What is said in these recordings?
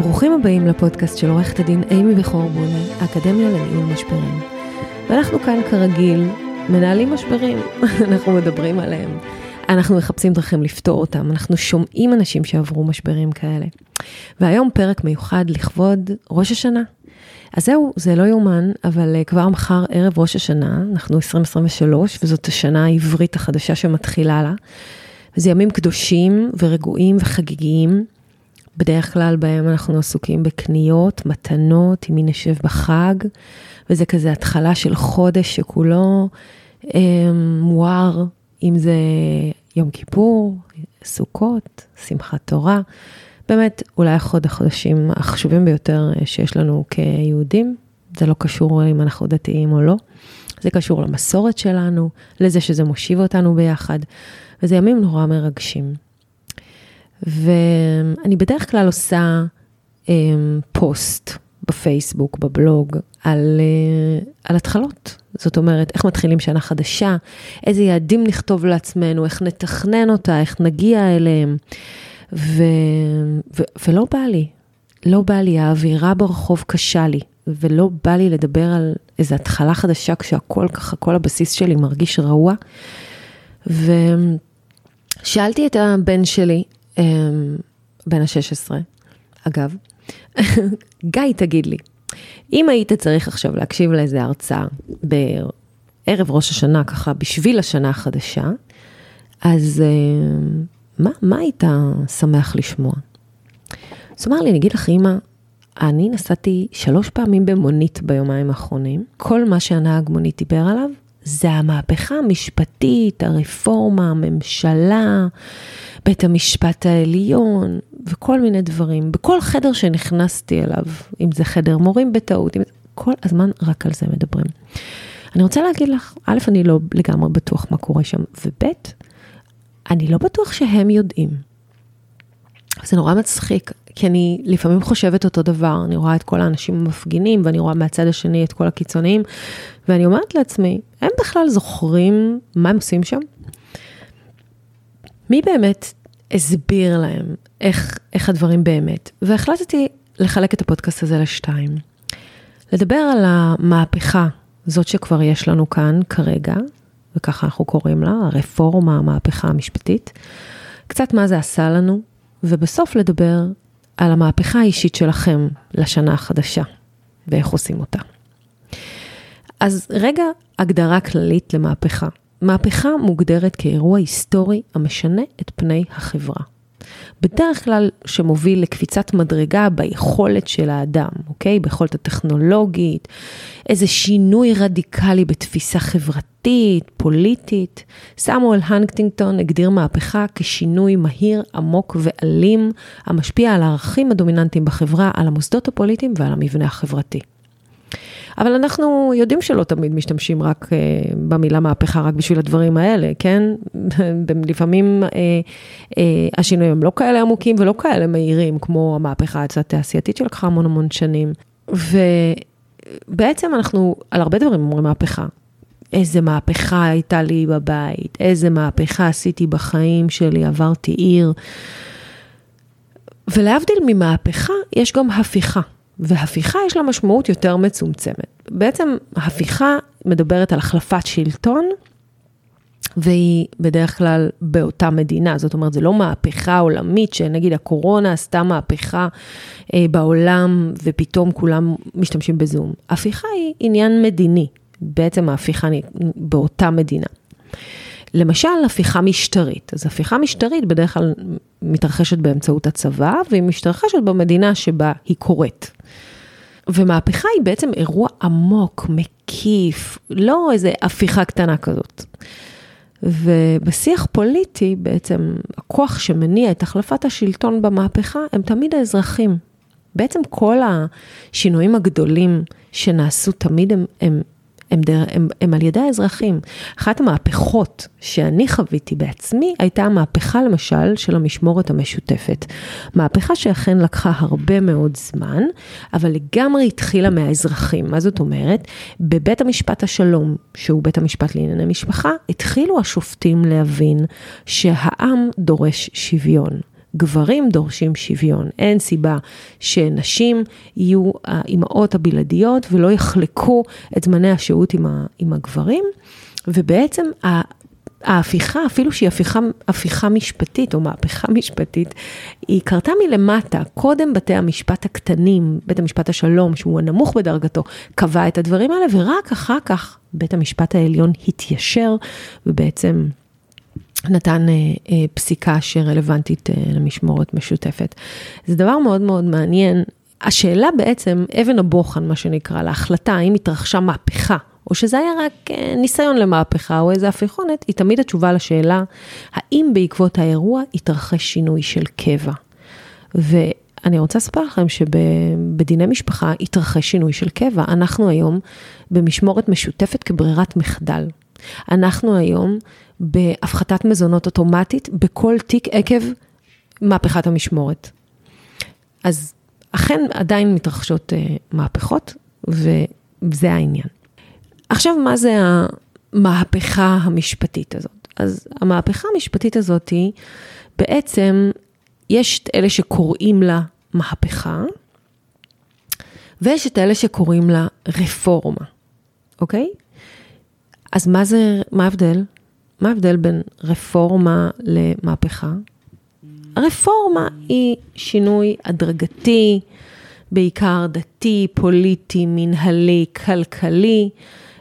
ברוכים הבאים לפודקאסט של עורכת הדין אימי בכור בוני, האקדמיה לניהול משברים. ואנחנו כאן כרגיל מנהלים משברים, אנחנו מדברים עליהם. אנחנו מחפשים דרכים לפתור אותם, אנחנו שומעים אנשים שעברו משברים כאלה. והיום פרק מיוחד לכבוד ראש השנה. אז זהו, זה לא יאומן, אבל כבר מחר ערב ראש השנה, אנחנו 2023, וזאת השנה העברית החדשה שמתחילה לה. וזה ימים קדושים ורגועים וחגיגיים. בדרך כלל בהם אנחנו עסוקים בקניות, מתנות, עם מי נשב בחג, וזה כזה התחלה של חודש שכולו אה, מואר, אם זה יום כיפור, סוכות, שמחת תורה. באמת, אולי אחד החודשים החשובים ביותר שיש לנו כיהודים. זה לא קשור אם אנחנו דתיים או לא. זה קשור למסורת שלנו, לזה שזה מושיב אותנו ביחד, וזה ימים נורא מרגשים. ואני בדרך כלל עושה um, פוסט בפייסבוק, בבלוג, על, uh, על התחלות. זאת אומרת, איך מתחילים שנה חדשה, איזה יעדים נכתוב לעצמנו, איך נתכנן אותה, איך נגיע אליהם. ו, ו, ולא בא לי, לא בא לי, האווירה ברחוב קשה לי, ולא בא לי לדבר על איזו התחלה חדשה כשהכל ככה, כל הבסיס שלי מרגיש רעוע. ושאלתי את הבן שלי, בן ה-16, אגב, גיא, תגיד לי, אם היית צריך עכשיו להקשיב לאיזה הרצאה בערב ראש השנה, ככה בשביל השנה החדשה, אז אמ, מה, מה היית שמח לשמוע? אז אמר לי, אני אגיד לך, אמא, אני נסעתי שלוש פעמים במונית ביומיים האחרונים. כל מה שהנהג מונית דיבר עליו, זה המהפכה המשפטית, הרפורמה, הממשלה, בית המשפט העליון וכל מיני דברים. בכל חדר שנכנסתי אליו, אם זה חדר מורים בטעות, אם... כל הזמן רק על זה מדברים. אני רוצה להגיד לך, א', אני לא לגמרי בטוח מה קורה שם, וב', אני לא בטוח שהם יודעים. זה נורא מצחיק, כי אני לפעמים חושבת אותו דבר, אני רואה את כל האנשים המפגינים, ואני רואה מהצד השני את כל הקיצוניים, ואני אומרת לעצמי, הם בכלל זוכרים מה הם עושים שם? מי באמת הסביר להם איך, איך הדברים באמת? והחלטתי לחלק את הפודקאסט הזה לשתיים. לדבר על המהפכה, זאת שכבר יש לנו כאן כרגע, וככה אנחנו קוראים לה, הרפורמה, המהפכה המשפטית. קצת מה זה עשה לנו, ובסוף לדבר על המהפכה האישית שלכם לשנה החדשה, ואיך עושים אותה. אז רגע הגדרה כללית למהפכה. מהפכה מוגדרת כאירוע היסטורי המשנה את פני החברה. בדרך כלל שמוביל לקפיצת מדרגה ביכולת של האדם, אוקיי? ביכולת הטכנולוגית, איזה שינוי רדיקלי בתפיסה חברתית, פוליטית. סמואל הנקטינגטון הגדיר מהפכה כשינוי מהיר, עמוק ואלים, המשפיע על הערכים הדומיננטיים בחברה, על המוסדות הפוליטיים ועל המבנה החברתי. אבל אנחנו יודעים שלא תמיד משתמשים רק uh, במילה מהפכה רק בשביל הדברים האלה, כן? לפעמים uh, uh, השינויים הם לא כאלה עמוקים ולא כאלה מהירים, כמו המהפכה התעשייתית שלקחה המון המון שנים. ובעצם אנחנו על הרבה דברים אומרים מהפכה. איזה מהפכה הייתה לי בבית, איזה מהפכה עשיתי בחיים שלי, עברתי עיר. ולהבדיל ממהפכה, יש גם הפיכה. והפיכה יש לה משמעות יותר מצומצמת. בעצם הפיכה מדברת על החלפת שלטון, והיא בדרך כלל באותה מדינה, זאת אומרת, זה לא מהפכה עולמית, שנגיד הקורונה עשתה מהפכה אה, בעולם ופתאום כולם משתמשים בזום. הפיכה היא עניין מדיני, בעצם ההפיכה באותה מדינה. למשל, הפיכה משטרית. אז הפיכה משטרית בדרך כלל מתרחשת באמצעות הצבא, והיא מתרחשת במדינה שבה היא קורית. ומהפכה היא בעצם אירוע עמוק, מקיף, לא איזה הפיכה קטנה כזאת. ובשיח פוליטי, בעצם הכוח שמניע את החלפת השלטון במהפכה, הם תמיד האזרחים. בעצם כל השינויים הגדולים שנעשו תמיד הם, הם הם, דר, הם, הם על ידי האזרחים. אחת המהפכות שאני חוויתי בעצמי הייתה המהפכה למשל של המשמורת המשותפת. מהפכה שאכן לקחה הרבה מאוד זמן, אבל לגמרי התחילה מהאזרחים. מה זאת אומרת? בבית המשפט השלום, שהוא בית המשפט לענייני משפחה, התחילו השופטים להבין שהעם דורש שוויון. גברים דורשים שוויון. אין סיבה שנשים יהיו האימהות הבלעדיות ולא יחלקו את זמני השהות עם, ה, עם הגברים, ובעצם ההפיכה, אפילו שהיא הפיכה, הפיכה משפטית או מהפכה משפטית, היא קרתה מלמטה. קודם בתי המשפט הקטנים, בית המשפט השלום, שהוא הנמוך בדרגתו, קבע את הדברים האלה, ורק אחר כך בית המשפט העליון התיישר, ובעצם נתן אה, אה, פסיקה שרלוונטית אה, למשמורת משותפת. זה דבר מאוד מאוד מעניין. השאלה בעצם, אבן הבוחן, מה שנקרא, להחלטה האם התרחשה מהפכה, או שזה היה רק ניסיון למהפכה או איזה הפיכונת, היא תמיד התשובה לשאלה, האם בעקבות האירוע התרחש שינוי של קבע. ואני רוצה לספר לכם שבדיני משפחה התרחש שינוי של קבע. אנחנו היום במשמורת משותפת כברירת מחדל. אנחנו היום בהפחתת מזונות אוטומטית בכל תיק עקב מהפכת המשמורת. אז אכן עדיין מתרחשות uh, מהפכות, וזה העניין. עכשיו, מה זה המהפכה המשפטית הזאת? אז המהפכה המשפטית הזאת היא, בעצם, יש את אלה שקוראים לה מהפכה, ויש את אלה שקוראים לה רפורמה, אוקיי? אז מה זה, מה ההבדל? מה ההבדל בין רפורמה למהפכה? הרפורמה היא שינוי הדרגתי, בעיקר דתי, פוליטי, מנהלי, כלכלי,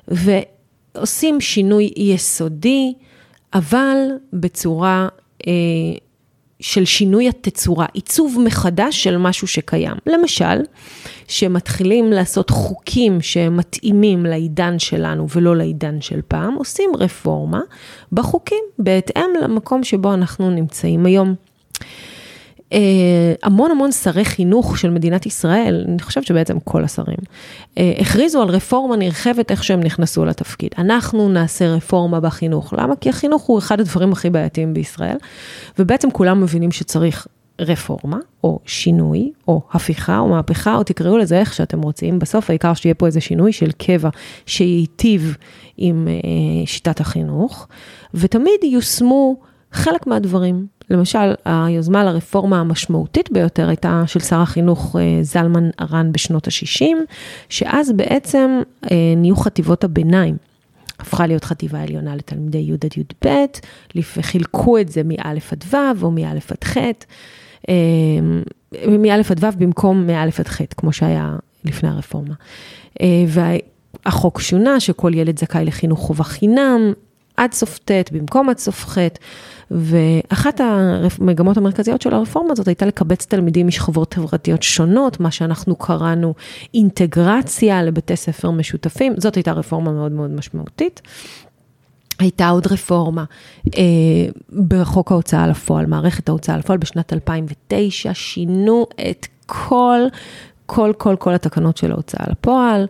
ועושים שינוי יסודי, אבל בצורה אה, של שינוי התצורה, עיצוב מחדש של משהו שקיים. למשל, שמתחילים לעשות חוקים שמתאימים לעידן שלנו ולא לעידן של פעם, עושים רפורמה בחוקים בהתאם למקום שבו אנחנו נמצאים היום. אה, המון המון שרי חינוך של מדינת ישראל, אני חושבת שבעצם כל השרים, אה, הכריזו על רפורמה נרחבת איך שהם נכנסו לתפקיד. אנחנו נעשה רפורמה בחינוך. למה? כי החינוך הוא אחד הדברים הכי בעייתיים בישראל, ובעצם כולם מבינים שצריך רפורמה, או שינוי, או הפיכה, או מהפכה, או תקראו לזה איך שאתם רוצים. בסוף העיקר שיהיה פה איזה שינוי של קבע שייטיב עם אה, שיטת החינוך, ותמיד יושמו חלק מהדברים. למשל, היוזמה לרפורמה המשמעותית ביותר הייתה של שר החינוך אה, זלמן ארן בשנות ה-60, שאז בעצם אה, נהיו חטיבות הביניים. הפכה להיות חטיבה עליונה לתלמידי י' עד י"ב, חילקו את זה מא' עד ו' או מא' עד ח'. אמ, מא' עד ו' במקום מא' עד ח', כמו שהיה לפני הרפורמה. אה, והחוק שונה, שכל ילד זכאי לחינוך חובה חינם, עד סוף ט' במקום עד סוף ח', ואחת המגמות המרכזיות של הרפורמה הזאת הייתה לקבץ תלמידים משכבות חברתיות שונות, מה שאנחנו קראנו אינטגרציה לבתי ספר משותפים, זאת הייתה רפורמה מאוד מאוד משמעותית. הייתה עוד רפורמה אה, בחוק ההוצאה לפועל, מערכת ההוצאה לפועל בשנת 2009, שינו את כל, כל, כל, כל התקנות של ההוצאה לפועל.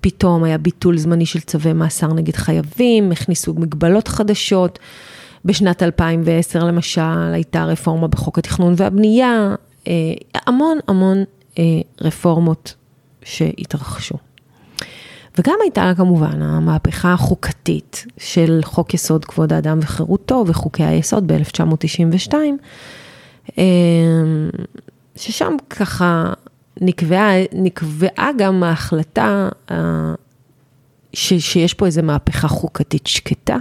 פתאום היה ביטול זמני של צווי מאסר נגד חייבים, הכניסו מגבלות חדשות. בשנת 2010 למשל הייתה רפורמה בחוק התכנון והבנייה, אה, המון המון אה, רפורמות שהתרחשו. וגם הייתה כמובן המהפכה החוקתית של חוק יסוד כבוד האדם וחירותו וחוקי היסוד ב-1992, אמ, ששם ככה נקבעה, נקבעה גם ההחלטה אה, ש, שיש פה איזו מהפכה חוקתית שקטה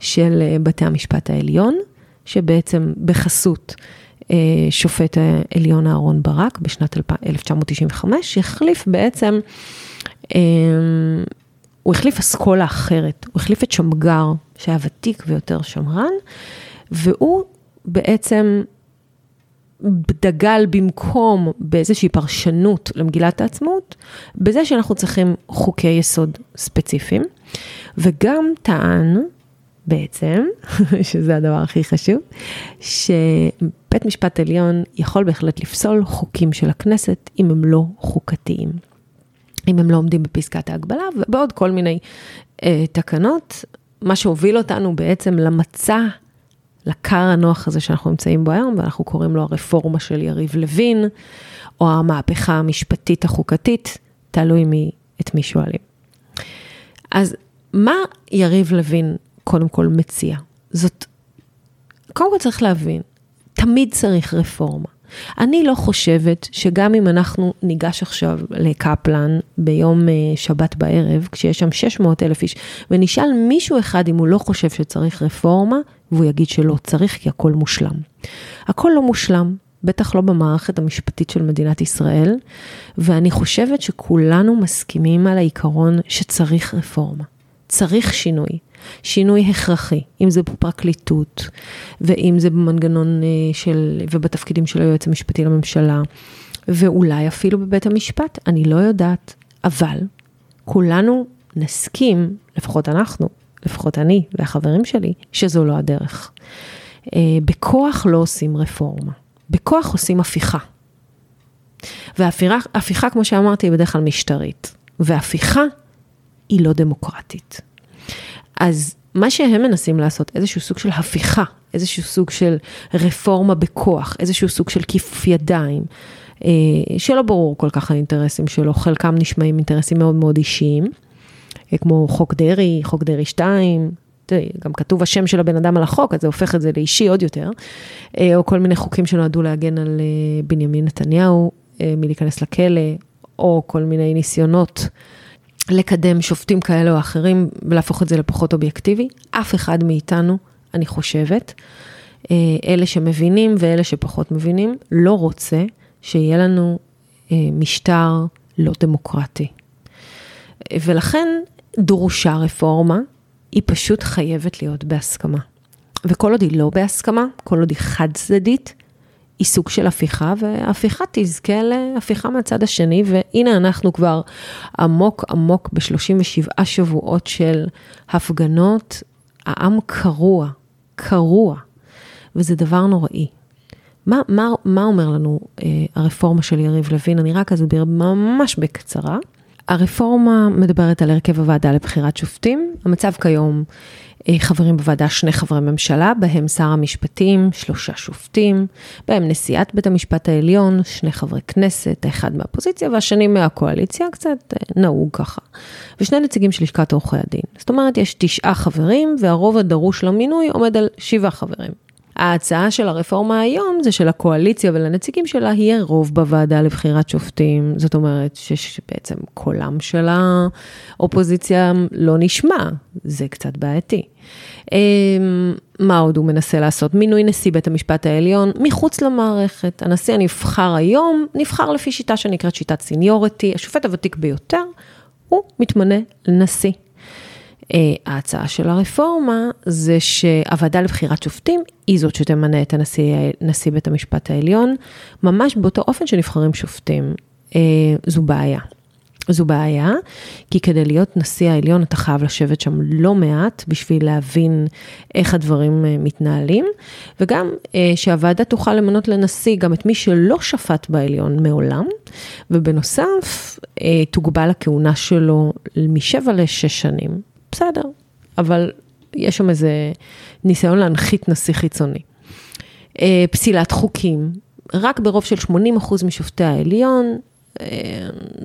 של אה, בתי המשפט העליון, שבעצם בחסות אה, שופט העליון אהרן ברק בשנת 1995, שהחליף בעצם הוא החליף אסכולה אחרת, הוא החליף את שמגר, שהיה ותיק ויותר שמרן, והוא בעצם דגל במקום באיזושהי פרשנות למגילת העצמאות, בזה שאנחנו צריכים חוקי יסוד ספציפיים, וגם טען בעצם, שזה הדבר הכי חשוב, שבית משפט עליון יכול בהחלט לפסול חוקים של הכנסת אם הם לא חוקתיים. אם הם לא עומדים בפסקת ההגבלה, ובעוד כל מיני אה, תקנות, מה שהוביל אותנו בעצם למצע, לקר הנוח הזה שאנחנו נמצאים בו היום, ואנחנו קוראים לו הרפורמה של יריב לוין, או המהפכה המשפטית החוקתית, תלוי מי, את מי שואלים. אז מה יריב לוין קודם כל מציע? זאת, קודם כל צריך להבין, תמיד צריך רפורמה. אני לא חושבת שגם אם אנחנו ניגש עכשיו לקפלן ביום אה, שבת בערב, כשיש שם 600 אלף איש, ונשאל מישהו אחד אם הוא לא חושב שצריך רפורמה, והוא יגיד שלא צריך, כי הכל מושלם. הכל לא מושלם, בטח לא במערכת המשפטית של מדינת ישראל, ואני חושבת שכולנו מסכימים על העיקרון שצריך רפורמה. צריך שינוי. שינוי הכרחי, אם זה בפרקליטות, ואם זה במנגנון אה, של, ובתפקידים של היועץ המשפטי לממשלה, ואולי אפילו בבית המשפט, אני לא יודעת, אבל כולנו נסכים, לפחות אנחנו, לפחות אני והחברים שלי, שזו לא הדרך. אה, בכוח לא עושים רפורמה, בכוח עושים הפיכה. והפיכה, כמו שאמרתי, היא בדרך כלל משטרית, והפיכה היא לא דמוקרטית. אז מה שהם מנסים לעשות, איזשהו סוג של הפיכה, איזשהו סוג של רפורמה בכוח, איזשהו סוג של כיפוף ידיים, אה, שלא ברור כל כך האינטרסים שלו, חלקם נשמעים אינטרסים מאוד מאוד אישיים, אה, כמו חוק דרעי, חוק דרעי 2, גם כתוב השם של הבן אדם על החוק, אז זה הופך את זה לאישי עוד יותר, אה, או כל מיני חוקים שנועדו להגן על בנימין נתניהו מלהיכנס לכלא, או כל מיני ניסיונות לקדם שופטים כאלה או אחרים ולהפוך את זה לפחות אובייקטיבי. אף אחד מאיתנו, אני חושבת, אה, אלה שמבינים ואלה שפחות מבינים, לא רוצה שיהיה לנו אה, משטר לא דמוקרטי. ולכן דרושה רפורמה, היא פשוט חייבת להיות בהסכמה. וכל עוד היא לא בהסכמה, כל עוד היא חד צדדית, היא סוג של הפיכה, והפיכה תזכה להפיכה מהצד השני, והנה אנחנו כבר עמוק עמוק ב-37 שבועות של הפגנות, העם קרוע, קרוע, וזה דבר נוראי. מה, מה, מה אומר לנו אה, הרפורמה של יריב לוין? אני רק אסביר ממש בקצרה. הרפורמה מדברת על הרכב הוועדה לבחירת שופטים. המצב כיום חברים בוועדה שני חברי ממשלה, בהם שר המשפטים, שלושה שופטים, בהם נשיאת בית המשפט העליון, שני חברי כנסת, האחד מהאופוזיציה והשני מהקואליציה, קצת אה, נהוג ככה, ושני נציגים של לשכת עורכי הדין. זאת אומרת, יש תשעה חברים והרוב הדרוש למינוי עומד על שבעה חברים. ההצעה של הרפורמה היום זה שלקואליציה ולנציגים שלה יהיה רוב בוועדה לבחירת שופטים, זאת אומרת שבעצם קולם של האופוזיציה לא נשמע, זה קצת בעייתי. אמ, מה עוד הוא מנסה לעשות? מינוי נשיא בית המשפט העליון מחוץ למערכת. הנשיא הנבחר היום נבחר לפי שיטה שנקראת שיטת סיניורטי, השופט הוותיק ביותר, הוא מתמנה לנשיא. Uh, ההצעה של הרפורמה זה שהוועדה לבחירת שופטים היא זאת שתמנה את הנשיא, נשיא בית המשפט העליון, ממש באותו אופן שנבחרים שופטים. Uh, זו בעיה. זו בעיה, כי כדי להיות נשיא העליון אתה חייב לשבת שם לא מעט בשביל להבין איך הדברים uh, מתנהלים, וגם שהוועדה תוכל למנות לנשיא גם את מי שלא שפט בעליון מעולם, ובנוסף תוגבל הכהונה שלו משבע לשש שנים. בסדר, אבל יש שם איזה ניסיון להנחית נשיא חיצוני. אה, פסילת חוקים, רק ברוב של 80% משופטי העליון, אה,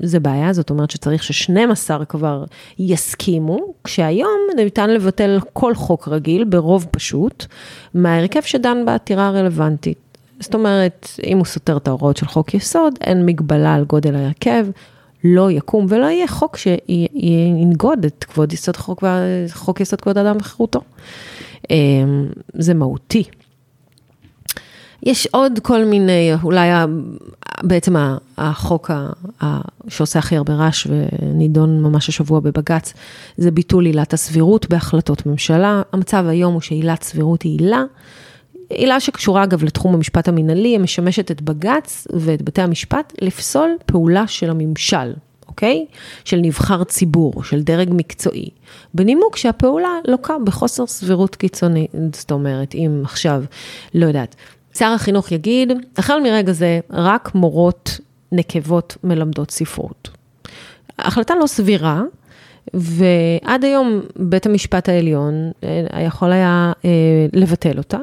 זה בעיה, זאת אומרת שצריך ש-12 כבר יסכימו, כשהיום ניתן לבטל כל חוק רגיל ברוב פשוט, מההרכב שדן בעתירה הרלוונטית. זאת אומרת, אם הוא סותר את ההוראות של חוק יסוד, אין מגבלה על גודל ההרכב, לא יקום ולא יהיה חוק שינגוד את כבוד יסוד חוק, חוק יסוד כבוד אדם וחירותו. אמ, זה מהותי. יש עוד כל מיני, אולי בעצם החוק שעושה הכי הרבה רעש ונידון ממש השבוע בבג"ץ, זה ביטול עילת הסבירות בהחלטות ממשלה. המצב היום הוא שעילת סבירות היא עילה. עילה שקשורה אגב לתחום המשפט המינהלי, היא משמשת את בג"ץ ואת בתי המשפט לפסול פעולה של הממשל, אוקיי? של נבחר ציבור, של דרג מקצועי, בנימוק שהפעולה לוקה בחוסר סבירות קיצוני. זאת אומרת, אם עכשיו, לא יודעת, שר החינוך יגיד, החל מרגע זה, רק מורות נקבות מלמדות ספרות. החלטה לא סבירה, ועד היום בית המשפט העליון אה, יכול היה אה, לבטל אותה.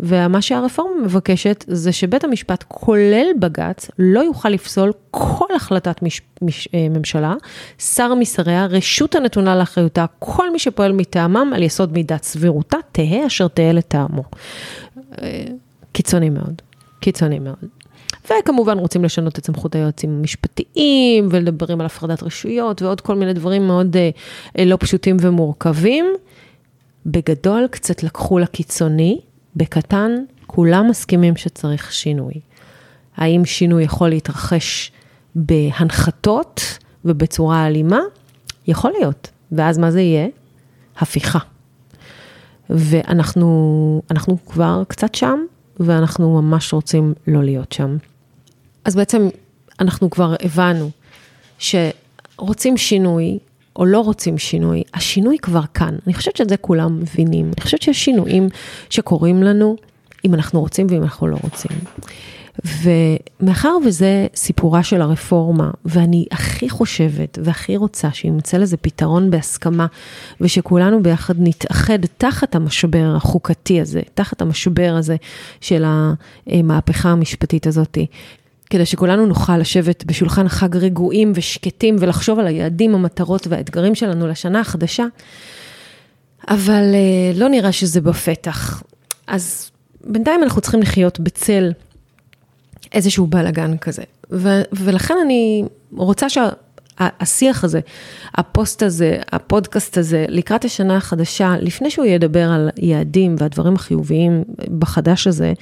ומה שהרפורמה מבקשת זה שבית המשפט, כולל בג"ץ, לא יוכל לפסול כל החלטת מש, מש, אה, ממשלה, שר משריה, רשות הנתונה לאחריותה, כל מי שפועל מטעמם על יסוד מידת סבירותה, תהא אשר תהא לטעמו. קיצוני מאוד, קיצוני מאוד. וכמובן רוצים לשנות את סמכות היועצים המשפטיים, ולדברים על הפרדת רשויות, ועוד כל מיני דברים מאוד אה, אה, לא פשוטים ומורכבים. בגדול, קצת לקחו לקיצוני, בקטן, כולם מסכימים שצריך שינוי. האם שינוי יכול להתרחש בהנחתות ובצורה אלימה? יכול להיות. ואז מה זה יהיה? הפיכה. ואנחנו כבר קצת שם, ואנחנו ממש רוצים לא להיות שם. אז בעצם אנחנו כבר הבנו שרוצים שינוי או לא רוצים שינוי, השינוי כבר כאן. אני חושבת שאת זה כולם מבינים. אני חושבת שיש שינויים שקורים לנו, אם אנחנו רוצים ואם אנחנו לא רוצים. ומאחר וזה סיפורה של הרפורמה, ואני הכי חושבת והכי רוצה שימצא לזה פתרון בהסכמה, ושכולנו ביחד נתאחד תחת המשבר החוקתי הזה, תחת המשבר הזה של המהפכה המשפטית הזאתי, כדי שכולנו נוכל לשבת בשולחן חג רגועים ושקטים ולחשוב על היעדים, המטרות והאתגרים שלנו לשנה החדשה, אבל אה, לא נראה שזה בפתח. אז בינתיים אנחנו צריכים לחיות בצל איזשהו בלאגן כזה. ולכן אני רוצה שהשיח הזה, הפוסט הזה, הפודקאסט הזה, לקראת השנה החדשה, לפני שהוא ידבר על יעדים והדברים החיוביים בחדש הזה,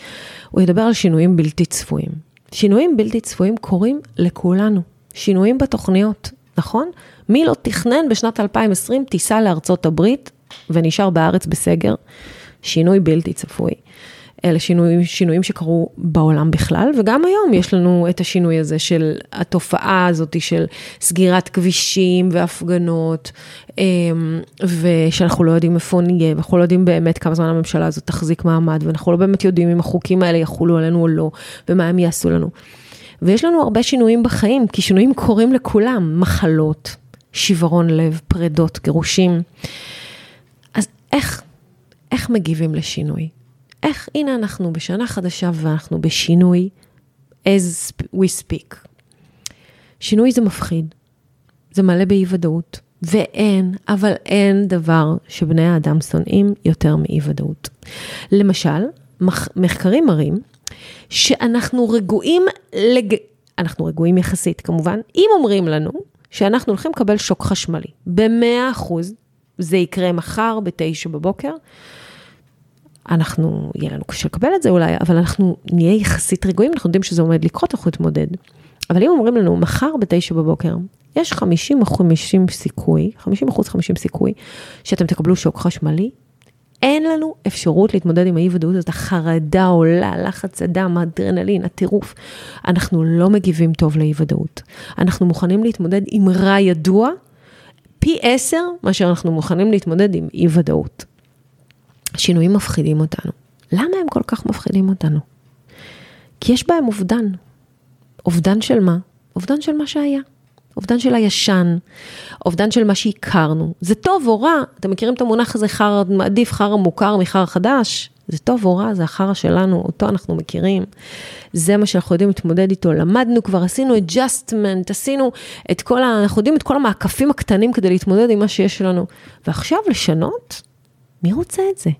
הוא ידבר על שינויים בלתי צפויים. שינויים בלתי צפויים קורים לכולנו. שינויים בתוכניות, נכון? מי לא תכנן בשנת 2020 טיסה לארצות הברית ונשאר בארץ בסגר? שינוי בלתי צפוי. אלה שינויים, שינויים שקרו בעולם בכלל, וגם היום יש לנו את השינוי הזה של התופעה הזאת של סגירת כבישים והפגנות, אמ, ושאנחנו לא יודעים איפה נהיה, ואנחנו לא יודעים באמת כמה זמן הממשלה הזאת תחזיק מעמד, ואנחנו לא באמת יודעים אם החוקים האלה יחולו עלינו או לא, ומה הם יעשו לנו. ויש לנו הרבה שינויים בחיים, כי שינויים קורים לכולם, מחלות, שברון לב, פרדות, גירושים. אז איך, איך מגיבים לשינוי? איך, הנה אנחנו בשנה חדשה ואנחנו בשינוי as we speak. שינוי זה מפחיד, זה מלא באי ודאות, ואין, אבל אין דבר שבני האדם שונאים יותר מאי ודאות. למשל, מח, מחקרים מראים שאנחנו רגועים, לג... אנחנו רגועים יחסית כמובן, אם אומרים לנו שאנחנו הולכים לקבל שוק חשמלי, ב-100 זה יקרה מחר ב-9 בבוקר, אנחנו, יהיה לנו קשה לקבל את זה אולי, אבל אנחנו נהיה יחסית רגועים, אנחנו יודעים שזה עומד לקרות, אנחנו נתמודד. אבל אם אומרים לנו, מחר בתשע בבוקר, יש 50 אחוז 50 סיכוי, 50 אחוז 50 סיכוי, שאתם תקבלו שוק חשמלי, אין לנו אפשרות להתמודד עם האי ודאות הזאת, החרדה עולה, לחץ הדם, האדרנלין, הטירוף. אנחנו לא מגיבים טוב לאי ודאות. אנחנו מוכנים להתמודד עם רע ידוע, פי עשר מאשר אנחנו מוכנים להתמודד עם אי ודאות. השינויים מפחידים אותנו. למה הם כל כך מפחידים אותנו? כי יש בהם אובדן. אובדן של מה? אובדן של מה שהיה. אובדן של הישן, אובדן של מה שהכרנו. זה טוב או רע, אתם מכירים את המונח הזה, חרא, מעדיף חרא מוכר מחרא חדש? זה טוב או רע, זה החרא שלנו, אותו אנחנו מכירים. זה מה שאנחנו יודעים להתמודד איתו. למדנו כבר, עשינו adjustment, עשינו את כל ה... אנחנו יודעים את כל המעקפים הקטנים כדי להתמודד עם מה שיש לנו. ועכשיו לשנות? מי רוצה את זה?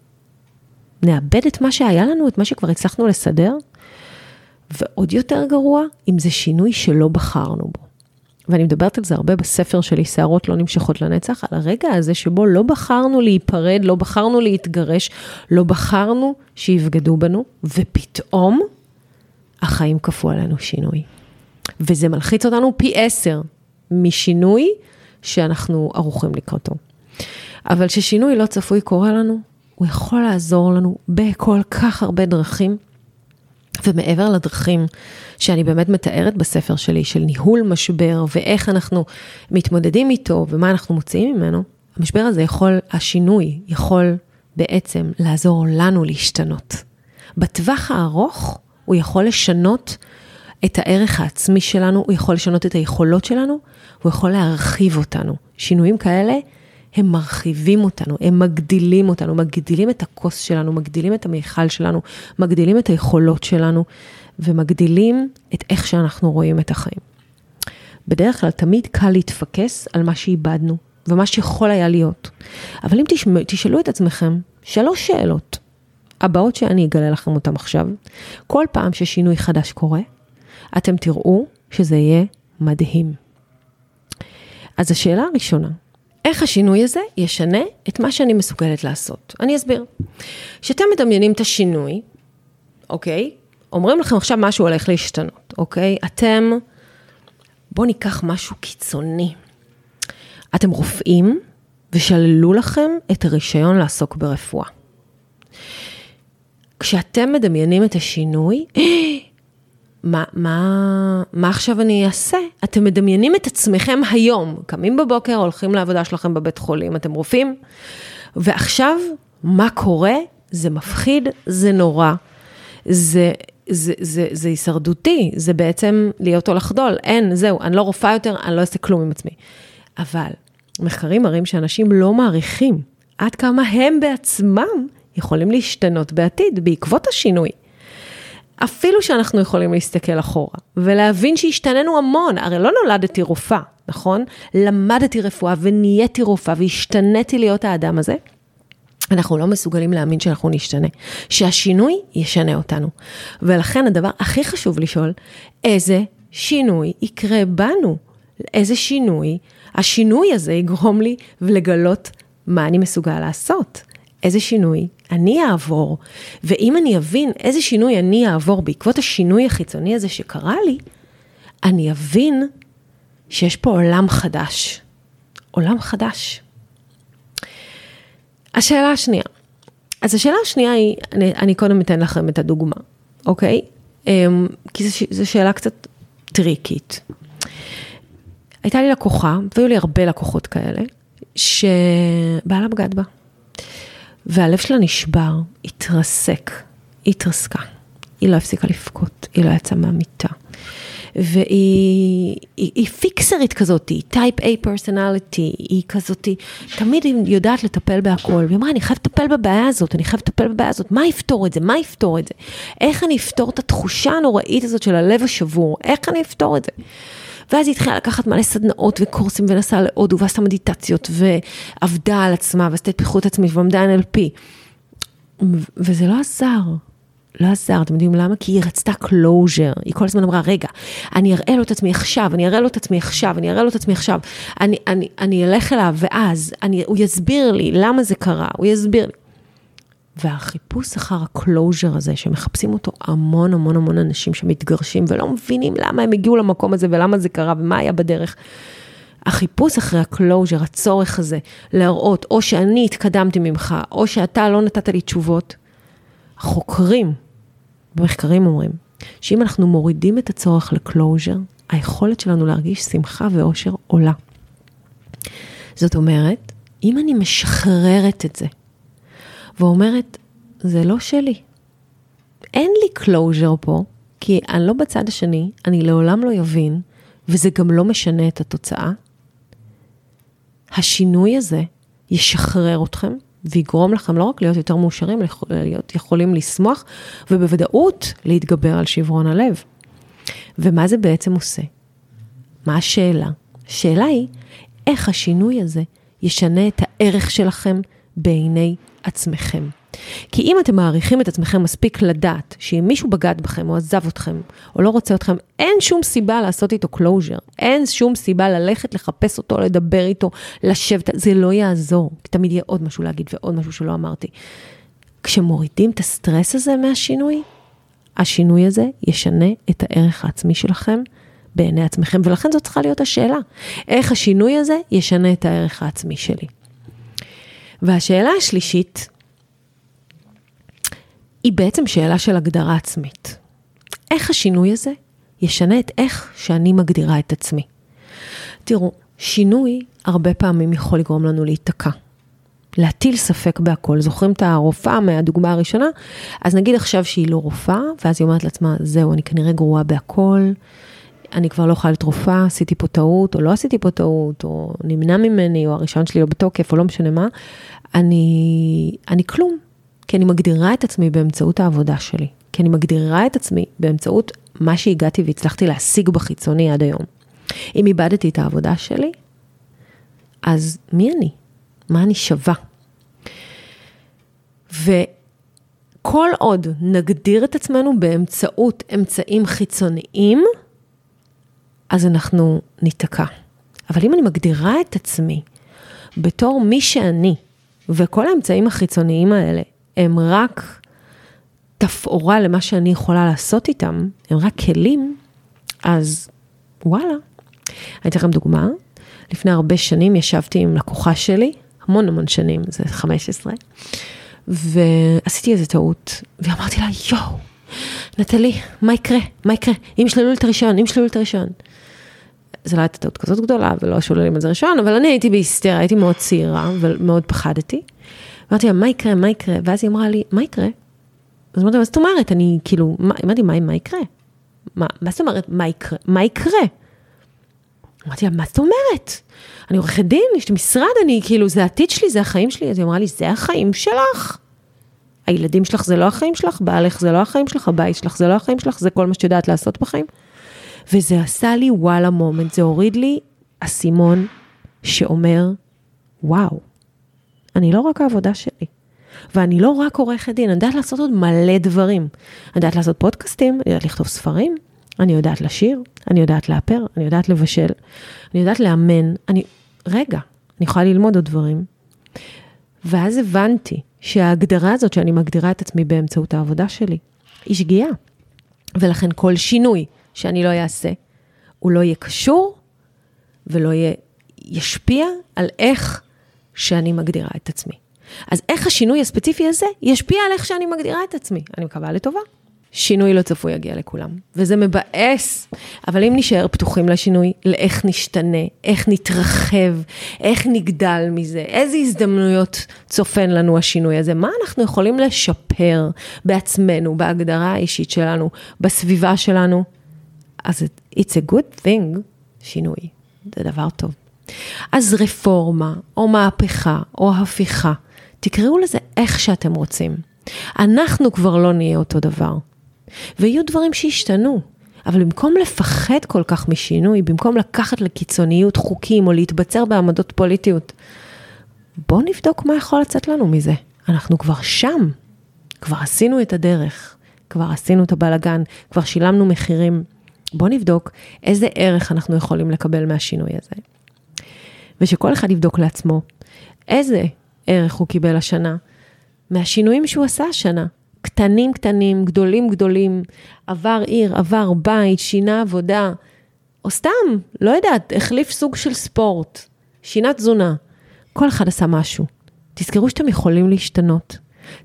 נאבד את מה שהיה לנו, את מה שכבר הצלחנו לסדר? ועוד יותר גרוע, אם זה שינוי שלא בחרנו בו. ואני מדברת על זה הרבה בספר שלי, שערות לא נמשכות לנצח, על הרגע הזה שבו לא בחרנו להיפרד, לא בחרנו להתגרש, לא בחרנו שיבגדו בנו, ופתאום החיים כפו עלינו שינוי. וזה מלחיץ אותנו פי עשר משינוי שאנחנו ערוכים לקראתו. אבל כששינוי לא צפוי קורה לנו, הוא יכול לעזור לנו בכל כך הרבה דרכים. ומעבר לדרכים שאני באמת מתארת בספר שלי, של ניהול משבר ואיך אנחנו מתמודדים איתו ומה אנחנו מוציאים ממנו, המשבר הזה יכול, השינוי יכול בעצם לעזור לנו להשתנות. בטווח הארוך הוא יכול לשנות את הערך העצמי שלנו, הוא יכול לשנות את היכולות שלנו, הוא יכול להרחיב אותנו. שינויים כאלה, הם מרחיבים אותנו, הם מגדילים אותנו, מגדילים את הכוס שלנו, מגדילים את המיכל שלנו, מגדילים את היכולות שלנו, ומגדילים את איך שאנחנו רואים את החיים. בדרך כלל תמיד קל להתפקס על מה שאיבדנו, ומה שיכול היה להיות. אבל אם תשמע, תשאלו את עצמכם שלוש שאלות, הבאות שאני אגלה לכם אותן עכשיו, כל פעם ששינוי חדש קורה, אתם תראו שזה יהיה מדהים. אז השאלה הראשונה, איך השינוי הזה ישנה את מה שאני מסוגלת לעשות? אני אסביר. כשאתם מדמיינים את השינוי, אוקיי? אומרים לכם עכשיו משהו הולך להשתנות, אוקיי? אתם, בואו ניקח משהו קיצוני. אתם רופאים ושללו לכם את הרישיון לעסוק ברפואה. כשאתם מדמיינים את השינוי, מה, מה, מה עכשיו אני אעשה? אתם מדמיינים את עצמכם היום, קמים בבוקר, הולכים לעבודה שלכם בבית חולים, אתם רופאים, ועכשיו, מה קורה? זה מפחיד, זה נורא, זה, זה, זה, זה הישרדותי, זה בעצם להיות או לחדול, אין, זהו, אני לא רופאה יותר, אני לא אעשה כלום עם עצמי. אבל מחקרים מראים שאנשים לא מעריכים עד כמה הם בעצמם יכולים להשתנות בעתיד בעקבות השינוי. אפילו שאנחנו יכולים להסתכל אחורה ולהבין שהשתננו המון, הרי לא נולדתי רופאה, נכון? למדתי רפואה ונהייתי רופאה והשתניתי להיות האדם הזה. אנחנו לא מסוגלים להאמין שאנחנו נשתנה, שהשינוי ישנה אותנו. ולכן הדבר הכי חשוב לשאול, איזה שינוי יקרה בנו? איזה שינוי, השינוי הזה יגרום לי לגלות מה אני מסוגל לעשות. איזה שינוי אני אעבור, ואם אני אבין איזה שינוי אני אעבור בעקבות השינוי החיצוני הזה שקרה לי, אני אבין שיש פה עולם חדש. עולם חדש. השאלה השנייה. אז השאלה השנייה היא, אני, אני קודם אתן לכם את הדוגמה, אוקיי? אמ, כי זו שאלה קצת טריקית. הייתה לי לקוחה, והיו לי הרבה לקוחות כאלה, שבעלה בגד בה. והלב שלה נשבר, התרסק, התרסקה. היא לא הפסיקה לבכות, היא לא יצאה מהמיטה. והיא היא, היא פיקסרית כזאת, היא טייפ A פרסונליטי, היא כזאת, תמיד היא יודעת לטפל בהכל. והיא אמרה, אני חייבת לטפל בבעיה הזאת, אני חייבת לטפל בבעיה הזאת, מה יפתור את זה? מה יפתור את זה? איך אני אפתור את התחושה הנוראית הזאת של הלב השבור? איך אני אפתור את זה? ואז היא התחילה לקחת מלא סדנאות וקורסים ונסעה להודו ועשתה מדיטציות ועבדה על עצמה ועשתה את פיחות עצמית ועמדה NLP. וזה לא עזר. לא עזר, אתם יודעים למה? כי היא רצתה closure, היא כל הזמן אמרה, רגע, אני אראה לו את עצמי עכשיו, אני אראה לו את עצמי עכשיו, אני אראה לו את עצמי עכשיו, אני, אני, אני אלך אליו, ואז אני, הוא יסביר לי למה זה קרה, הוא יסביר לי. והחיפוש אחר הקלוז'ר הזה, שמחפשים אותו המון המון המון אנשים שמתגרשים ולא מבינים למה הם הגיעו למקום הזה ולמה זה קרה ומה היה בדרך. החיפוש אחרי ה closure, הצורך הזה, להראות או שאני התקדמתי ממך, או שאתה לא נתת לי תשובות, חוקרים במחקרים אומרים שאם אנחנו מורידים את הצורך ל closure, היכולת שלנו להרגיש שמחה ואושר עולה. זאת אומרת, אם אני משחררת את זה, ואומרת, זה לא שלי. אין לי closure פה, כי אני לא בצד השני, אני לעולם לא אבין, וזה גם לא משנה את התוצאה. השינוי הזה ישחרר אתכם ויגרום לכם לא רק להיות יותר מאושרים, להיות יכולים לשמוח, ובוודאות להתגבר על שברון הלב. ומה זה בעצם עושה? מה השאלה? השאלה היא, איך השינוי הזה ישנה את הערך שלכם בעיני עצמכם. כי אם אתם מעריכים את עצמכם מספיק לדעת שאם מישהו בגד בכם או עזב אתכם או לא רוצה אתכם, אין שום סיבה לעשות איתו closure. אין שום סיבה ללכת לחפש אותו, לדבר איתו, לשבת, זה לא יעזור. תמיד יהיה עוד משהו להגיד ועוד משהו שלא אמרתי. כשמורידים את הסטרס הזה מהשינוי, השינוי הזה ישנה את הערך העצמי שלכם בעיני עצמכם, ולכן זאת צריכה להיות השאלה. איך השינוי הזה ישנה את הערך העצמי שלי. והשאלה השלישית, היא בעצם שאלה של הגדרה עצמית. איך השינוי הזה ישנה את איך שאני מגדירה את עצמי. תראו, שינוי הרבה פעמים יכול לגרום לנו להיתקע. להטיל ספק בהכל. זוכרים את הרופאה מהדוגמה הראשונה? אז נגיד עכשיו שהיא לא רופאה, ואז היא אומרת לעצמה, זהו, אני כנראה גרועה בהכל, כבר לא להיות רופאה, עשיתי פה טעות, או לא עשיתי פה טעות, או נמנע ממני, או הרישיון שלי לא בתוקף, או לא משנה מה. אני, אני כלום, כי אני מגדירה את עצמי באמצעות העבודה שלי. כי אני מגדירה את עצמי באמצעות מה שהגעתי והצלחתי להשיג בחיצוני עד היום. אם איבדתי את העבודה שלי, אז מי אני? מה אני שווה? וכל עוד נגדיר את עצמנו באמצעות אמצעים חיצוניים, אז אנחנו ניתקע. אבל אם אני מגדירה את עצמי בתור מי שאני, וכל האמצעים החיצוניים האלה הם רק תפאורה למה שאני יכולה לעשות איתם, הם רק כלים, אז וואלה. אני אתן לכם דוגמה. לפני הרבה שנים ישבתי עם לקוחה שלי, המון המון שנים, זה 15, ועשיתי איזה טעות, ואמרתי לה, יואו, נטלי, מה יקרה? מה יקרה? אם ישללו לי את הרישיון, אם ישללו לי את הרישיון. זו לא הייתה טעות כזאת גדולה, ולא שוללים את זה ראשון, אבל אני הייתי בהיסטריה, הייתי מאוד צעירה, ומאוד פחדתי. אמרתי לה, מה יקרה, מה יקרה? ואז היא אמרה לי, מה יקרה? אז אמרתי, מה זאת אומרת? אני כאילו, אמרתי, מה, מה יקרה? מה, מה זאת אומרת, מה יקרה? מה יקרה? אמרתי לה, מה זאת אומרת? אני עורכת דין, יש לי משרד, אני כאילו, זה העתיד שלי, זה החיים שלי. אז היא אמרה לי, זה החיים שלך. הילדים שלך זה לא החיים שלך, בעלך זה לא החיים שלך, הבית שלך זה לא החיים שלך, זה כל מה שאת יודעת לעשות בחיים. וזה עשה לי וואלה מומנט, זה הוריד לי אסימון שאומר, וואו, אני לא רק העבודה שלי. ואני לא רק עורכת דין, אני יודעת לעשות עוד מלא דברים. אני יודעת לעשות פודקאסטים, אני יודעת לכתוב ספרים, אני יודעת לשיר, אני יודעת לאפר, אני יודעת לבשל, אני יודעת לאמן, אני, רגע, אני יכולה ללמוד עוד דברים. ואז הבנתי שההגדרה הזאת שאני מגדירה את עצמי באמצעות העבודה שלי, היא שגיאה. ולכן כל שינוי שאני לא אעשה, הוא לא יהיה קשור ולא יהיה, ישפיע על איך שאני מגדירה את עצמי. אז איך השינוי הספציפי הזה ישפיע על איך שאני מגדירה את עצמי? אני מקווה לטובה. שינוי לא צפוי יגיע לכולם, וזה מבאס. אבל אם נשאר פתוחים לשינוי, לאיך נשתנה, איך נתרחב, איך נגדל מזה, איזה הזדמנויות צופן לנו השינוי הזה, מה אנחנו יכולים לשפר בעצמנו, בהגדרה האישית שלנו, בסביבה שלנו, אז it's a good thing, שינוי, זה דבר טוב. אז רפורמה, או מהפכה, או הפיכה, תקראו לזה איך שאתם רוצים. אנחנו כבר לא נהיה אותו דבר. ויהיו דברים שישתנו. אבל במקום לפחד כל כך משינוי, במקום לקחת לקיצוניות חוקים או להתבצר בעמדות פוליטיות, בואו נבדוק מה יכול לצאת לנו מזה. אנחנו כבר שם, כבר עשינו את הדרך, כבר עשינו את הבלגן, כבר שילמנו מחירים. בואו נבדוק איזה ערך אנחנו יכולים לקבל מהשינוי הזה. ושכל אחד יבדוק לעצמו איזה ערך הוא קיבל השנה מהשינויים שהוא עשה השנה. קטנים קטנים, גדולים גדולים, עבר עיר, עבר בית, שינה עבודה, או סתם, לא יודעת, החליף סוג של ספורט, שינה תזונה. כל אחד עשה משהו. תזכרו שאתם יכולים להשתנות.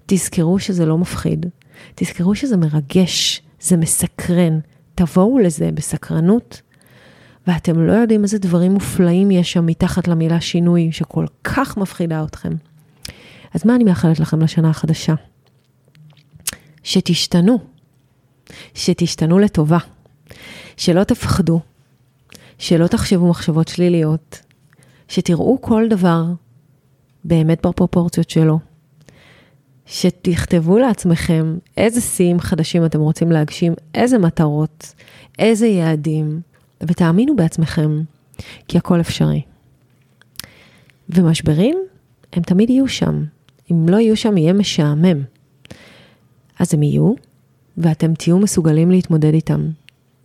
תזכרו שזה לא מפחיד. תזכרו שזה מרגש, זה מסקרן. תבואו לזה בסקרנות, ואתם לא יודעים איזה דברים מופלאים יש שם מתחת למילה שינוי, שכל כך מפחידה אתכם. אז מה אני מאחלת לכם לשנה החדשה? שתשתנו, שתשתנו לטובה, שלא תפחדו, שלא תחשבו מחשבות שליליות, שתראו כל דבר באמת בפרופורציות שלו, שתכתבו לעצמכם איזה שיאים חדשים אתם רוצים להגשים, איזה מטרות, איזה יעדים, ותאמינו בעצמכם, כי הכל אפשרי. ומשברים, הם תמיד יהיו שם. אם לא יהיו שם, יהיה משעמם. אז הם יהיו, ואתם תהיו מסוגלים להתמודד איתם.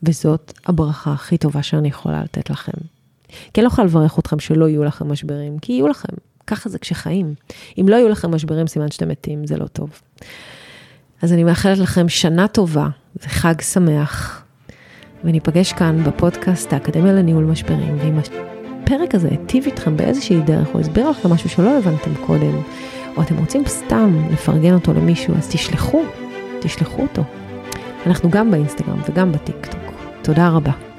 וזאת הברכה הכי טובה שאני יכולה לתת לכם. כי אני לא יכולה לברך אתכם שלא יהיו לכם משברים, כי יהיו לכם. ככה זה כשחיים. אם לא יהיו לכם משברים, סימן שאתם מתים, זה לא טוב. אז אני מאחלת לכם שנה טובה וחג שמח, וניפגש כאן בפודקאסט האקדמיה לניהול משברים, ואם הפרק הזה היטיב איתכם באיזושהי דרך, או הסביר לכם משהו שלא הבנתם קודם, או אתם רוצים סתם לפרגן אותו למישהו, אז תשלחו, תשלחו אותו. אנחנו גם באינסטגרם וגם בטיק טוק. תודה רבה.